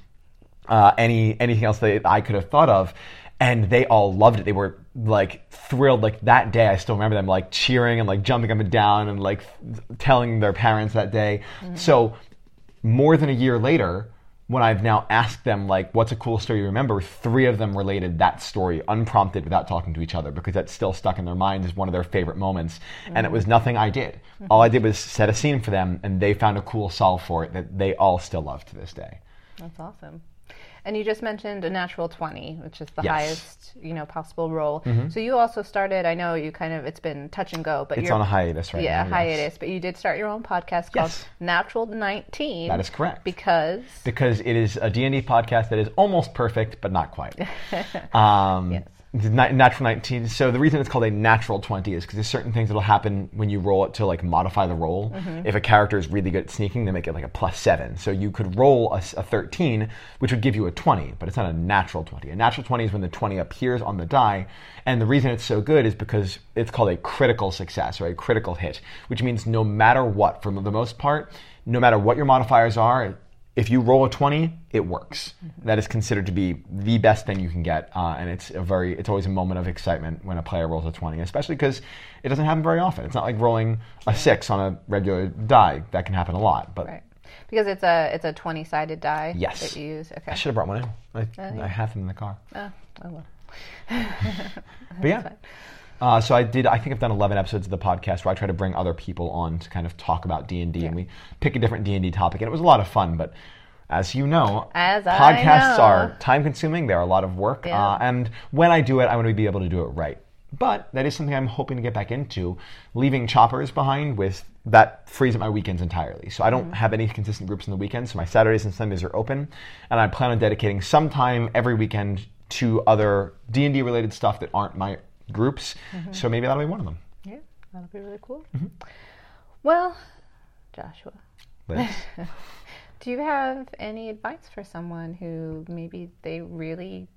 uh, any anything else that I could have thought of. And they all loved it. They were like thrilled. Like that day, I still remember them like cheering and like jumping up and down and like telling their parents that day. So more than a year later, when I've now asked them like, "What's a cool story you remember?" Three of them related that story unprompted without talking to each other because that's still stuck in their minds as one of their favorite moments. And it was mm-hmm. nothing I did. Mm-hmm. All I did was set a scene for them, and they found a cool solve for it that they all still love to this day. That's awesome. And you just mentioned a natural 20, which is the Yes. highest, you know, possible roll. So you also started, I know you kind of, it's been touch and go, but It's you're on a hiatus right yeah, now. yes. hiatus, but you did start your own podcast called Yes. Natural 19. That is correct. Because because it is a D&D podcast that is almost perfect, but not quite. Um, Yes. Na- Natural 19. So the reason it's called a natural 20 is because there's certain things that'll happen when you roll it to like modify the roll. Mm-hmm. If a character is really good at sneaking, they make it like a plus seven. So you could roll a 13, which would give you a 20, but it's not a natural 20. A natural 20 is when the 20 appears on the die. And the reason it's so good is because it's called a critical success or a critical hit, which means no matter what, for the most part, no matter what your modifiers are, if you roll a 20 it works That is considered to be the best thing you can get uh, and it's a very it's always a moment of excitement when a player rolls a 20 especially because it doesn't happen very often it's not like rolling a 6 on a regular die that can happen a lot but right. Because it's a it's a 20 sided die Yes. that you use. Okay. i should have brought one in i, yeah. I have them in the car Oh, oh well. but yeah uh, so I did. I think I've done 11 episodes of the podcast where I try to bring other people on to kind of talk about D and D, and we pick a different D and D topic, and it was a lot of fun. But as you know, As podcasts know. are time consuming. They're a lot of work. Yeah. Uh, and when I do it, I want to be able to do it right. But that is something I'm hoping to get back into. Leaving choppers behind with that frees up my weekends entirely. So I don't have any consistent groups on the weekends. So my Saturdays and Sundays are open, and I plan on dedicating some time every weekend to other D and D related stuff that aren't my groups. So maybe that'll be one of them. Yeah, that'll be really cool. Mm-hmm. Well, Joshua, do you have any advice for someone who maybe they really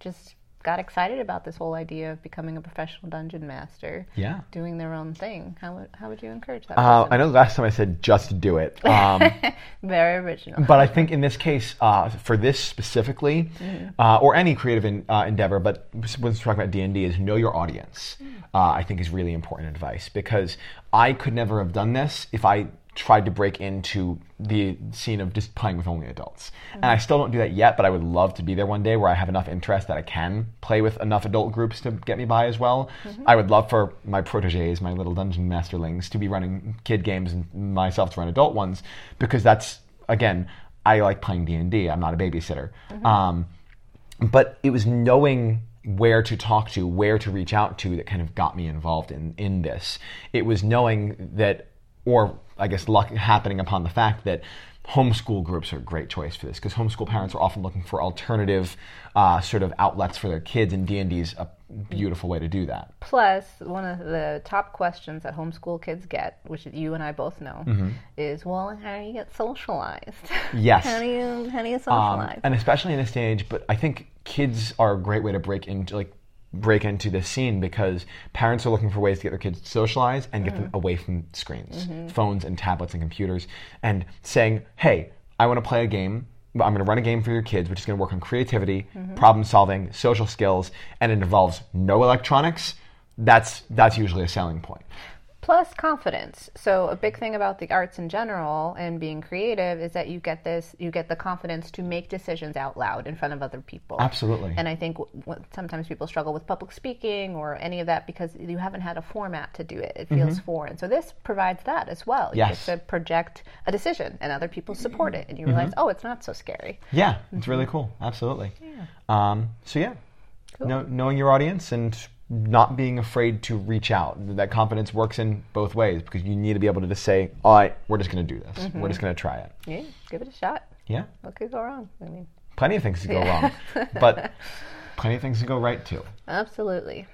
just got excited about this whole idea of becoming a professional dungeon master, yeah. doing their own thing? How would, how would you encourage that? Uh. I know last time I said just do it. Um, Very original. but I think in this case, uh, for this specifically, uh, or any creative in, uh, endeavor, but when we're talking about D and D, is know your audience. Uh, I think is really important advice because I could never have done this if I tried to break into the scene of just playing with only adults. And I still don't do that yet, but I would love to be there one day where I have enough interest that I can play with enough adult groups to get me by as well. I would love for my proteges, my little dungeon masterlings, to be running kid games and myself to run adult ones because that's again, I like playing D and D. I'm not a babysitter. Um, but it was knowing where to talk to, where to reach out to that kind of got me involved in in this. It was knowing that, or I guess luck happening upon the fact that homeschool groups are a great choice for this because homeschool parents are often looking for alternative uh, sort of outlets for their kids, and D and D is a beautiful way to do that. Plus, one of the top questions that homeschool kids get, which you and I both know, is, "Well, how do you get socialized? Mm-hmm. Yes. how do you how do you Um, socialize?" and especially in this day and age. But I think kids are a great way to break into like break into this scene because parents are looking for ways to get their kids to socialize and get them mm-hmm. away from screens, mm-hmm. phones and tablets and computers, and saying, "Hey, I want to play a game." I'm going to run a game for your kids, which is going to work on creativity, mm-hmm. problem solving, social skills, and it involves no electronics. That's that's usually a selling point. Plus confidence. So a big thing about the arts in general and being creative is that you get this, you get the confidence to make decisions out loud in front of other people. Absolutely. And I think w- sometimes people struggle with public speaking or any of that because you haven't had a format to do it. It feels foreign. So this provides that as well. You Mm-hmm. Yes. get to project a decision and other people support it, and you realize, Mm-hmm. oh, it's not so scary. Yeah, it's really cool. Absolutely. Um, so yeah, know, knowing your audience and not being afraid to reach out. That confidence works in both ways because you need to be able to just say, "All right, we're just going to do this. We're just going to try it." Yeah, give it a shot. Yeah, What could go wrong? I mean, plenty of things to go wrong, but plenty of things to go right too. Absolutely.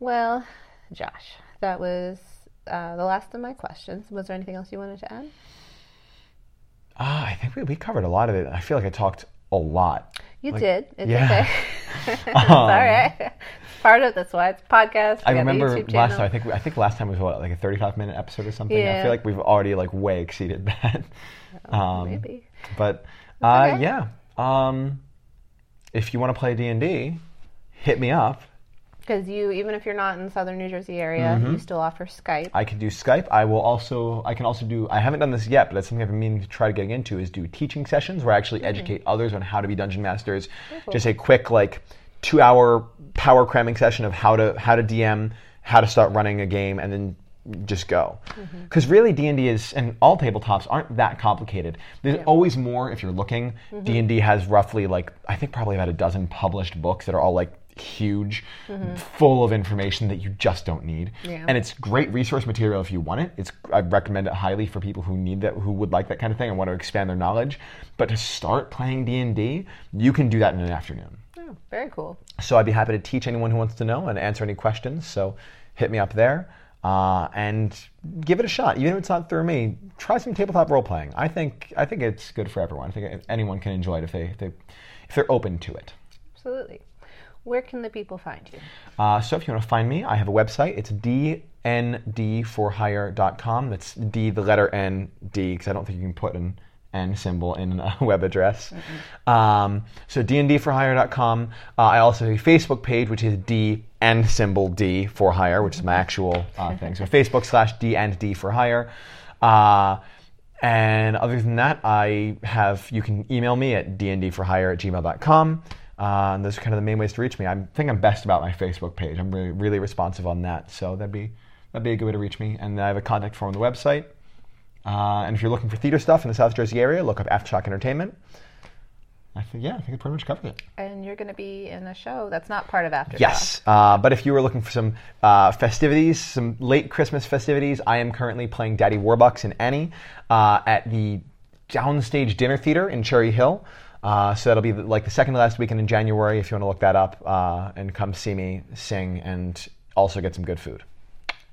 Well, Josh, that was uh, the last of my questions. Was there anything else you wanted to add? Ah, I think we, we covered a lot of it. I feel like I talked a lot. You did. It's yeah. okay. it's all right. Part of that's why it's podcast. I remember last time. I think I think last time was what like a thirty-five minute episode or something. I feel like we've already like way exceeded that. Um, Maybe. But uh, okay. yeah, um, if you want to play D and D, hit me up. Because you, even if you're not in the southern New Jersey area, Mm-hmm. you still offer Skype. I can do Skype. I will also. I can also do. I haven't done this yet, but that's something I've been meaning to try to get into. Is do teaching sessions where I actually educate others on how to be dungeon masters. Just a quick like two-hour power cramming session of how to how to DM, how to start running a game, and then just go. Mm-hmm. Because really, D and D is, and all tabletops aren't that complicated. There's always more if you're looking. Mm-hmm. D and D has roughly like I think probably about a dozen published books that are all like huge, mm-hmm. full of information that you just don't need. Yeah. And it's great resource material if you want it. It's I recommend it highly for people who need that, who would like that kind of thing and want to expand their knowledge. But to start playing D and D, you can do that in an afternoon. Oh, very cool. So I'd be happy to teach anyone who wants to know and answer any questions. So hit me up there uh, and give it a shot. Even if it's not through me, try some tabletop role playing. I think I think it's good for everyone. I think anyone can enjoy it if they if, they, if they're open to it. Absolutely. Where can the people find you? Uh, so if you want to find me, I have a website. It's dndforhire.com. That's D, the letter N, D, because I don't think you can put an N symbol in a web address. Um, so dndforhire.com. Uh, I also have a Facebook page, which is D and symbol D for hire, which is my actual uh, thing. So Facebook slash D and D for hire. Uh, and other than that, I have, you can email me at dndforhire at gmail.com. Uh, and those are kind of the main ways to reach me. I think I'm best about my Facebook page. I'm really, really responsive on that. So that'd be, that'd be a good way to reach me. And I have a contact form on the website. Uh, and if you're looking for theater stuff in the South Jersey area, look up Aftershock Entertainment. I think yeah, I think it pretty much covers it. And you're going to be in a show that's not part of After Yes, uh, but if you were looking for some uh, festivities, some late Christmas festivities, I am currently playing Daddy Warbucks and Annie uh, at the Downstage Dinner Theater in Cherry Hill. Uh, so that'll be like the second to last weekend in January. If you want to look that up uh, and come see me sing and also get some good food.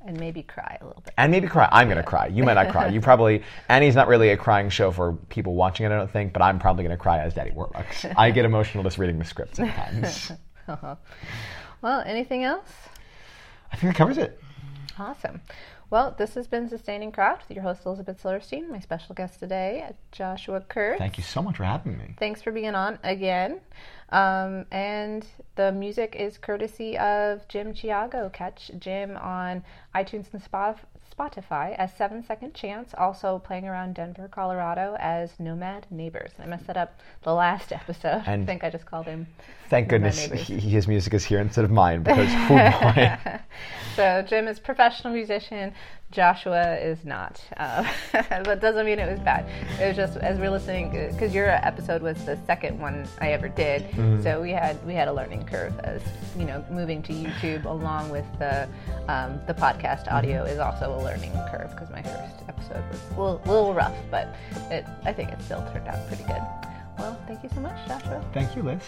And maybe cry a little bit. And maybe cry. I'm going to cry. You might not cry. You probably. Annie's not really a crying show for people watching it, I don't think, but I'm probably going to cry as Daddy Warbucks. I get emotional just reading the script sometimes. Uh-huh. Well, anything else? I think that covers it. Awesome. Well, this has been Sustaining Craft with your host Elizabeth Silverstein, my special guest today, Joshua Kurtz. Thank you so much for having me. Thanks for being on again. Um, and the music is courtesy of Jim Chiago. Catch Jim on iTunes and Spotify. As Seven Second Chance, also playing around Denver, Colorado as Nomad Neighbors. I messed that up the last episode. And I think I just called him. Thank Nomad goodness he, his music is here instead of mine because, oh boy. So Jim is professional musician. Joshua is not, uh, but doesn't mean it was bad. It was just as we're listening because your episode was the second one I ever did, Mm-hmm. so we had we had a learning curve as you know moving to YouTube along with the um, the podcast audio Mm-hmm. is also a learning curve because my first episode was a little, little rough, but it I think it still turned out pretty good. Well, thank you so much, Joshua. Thank you, Liz.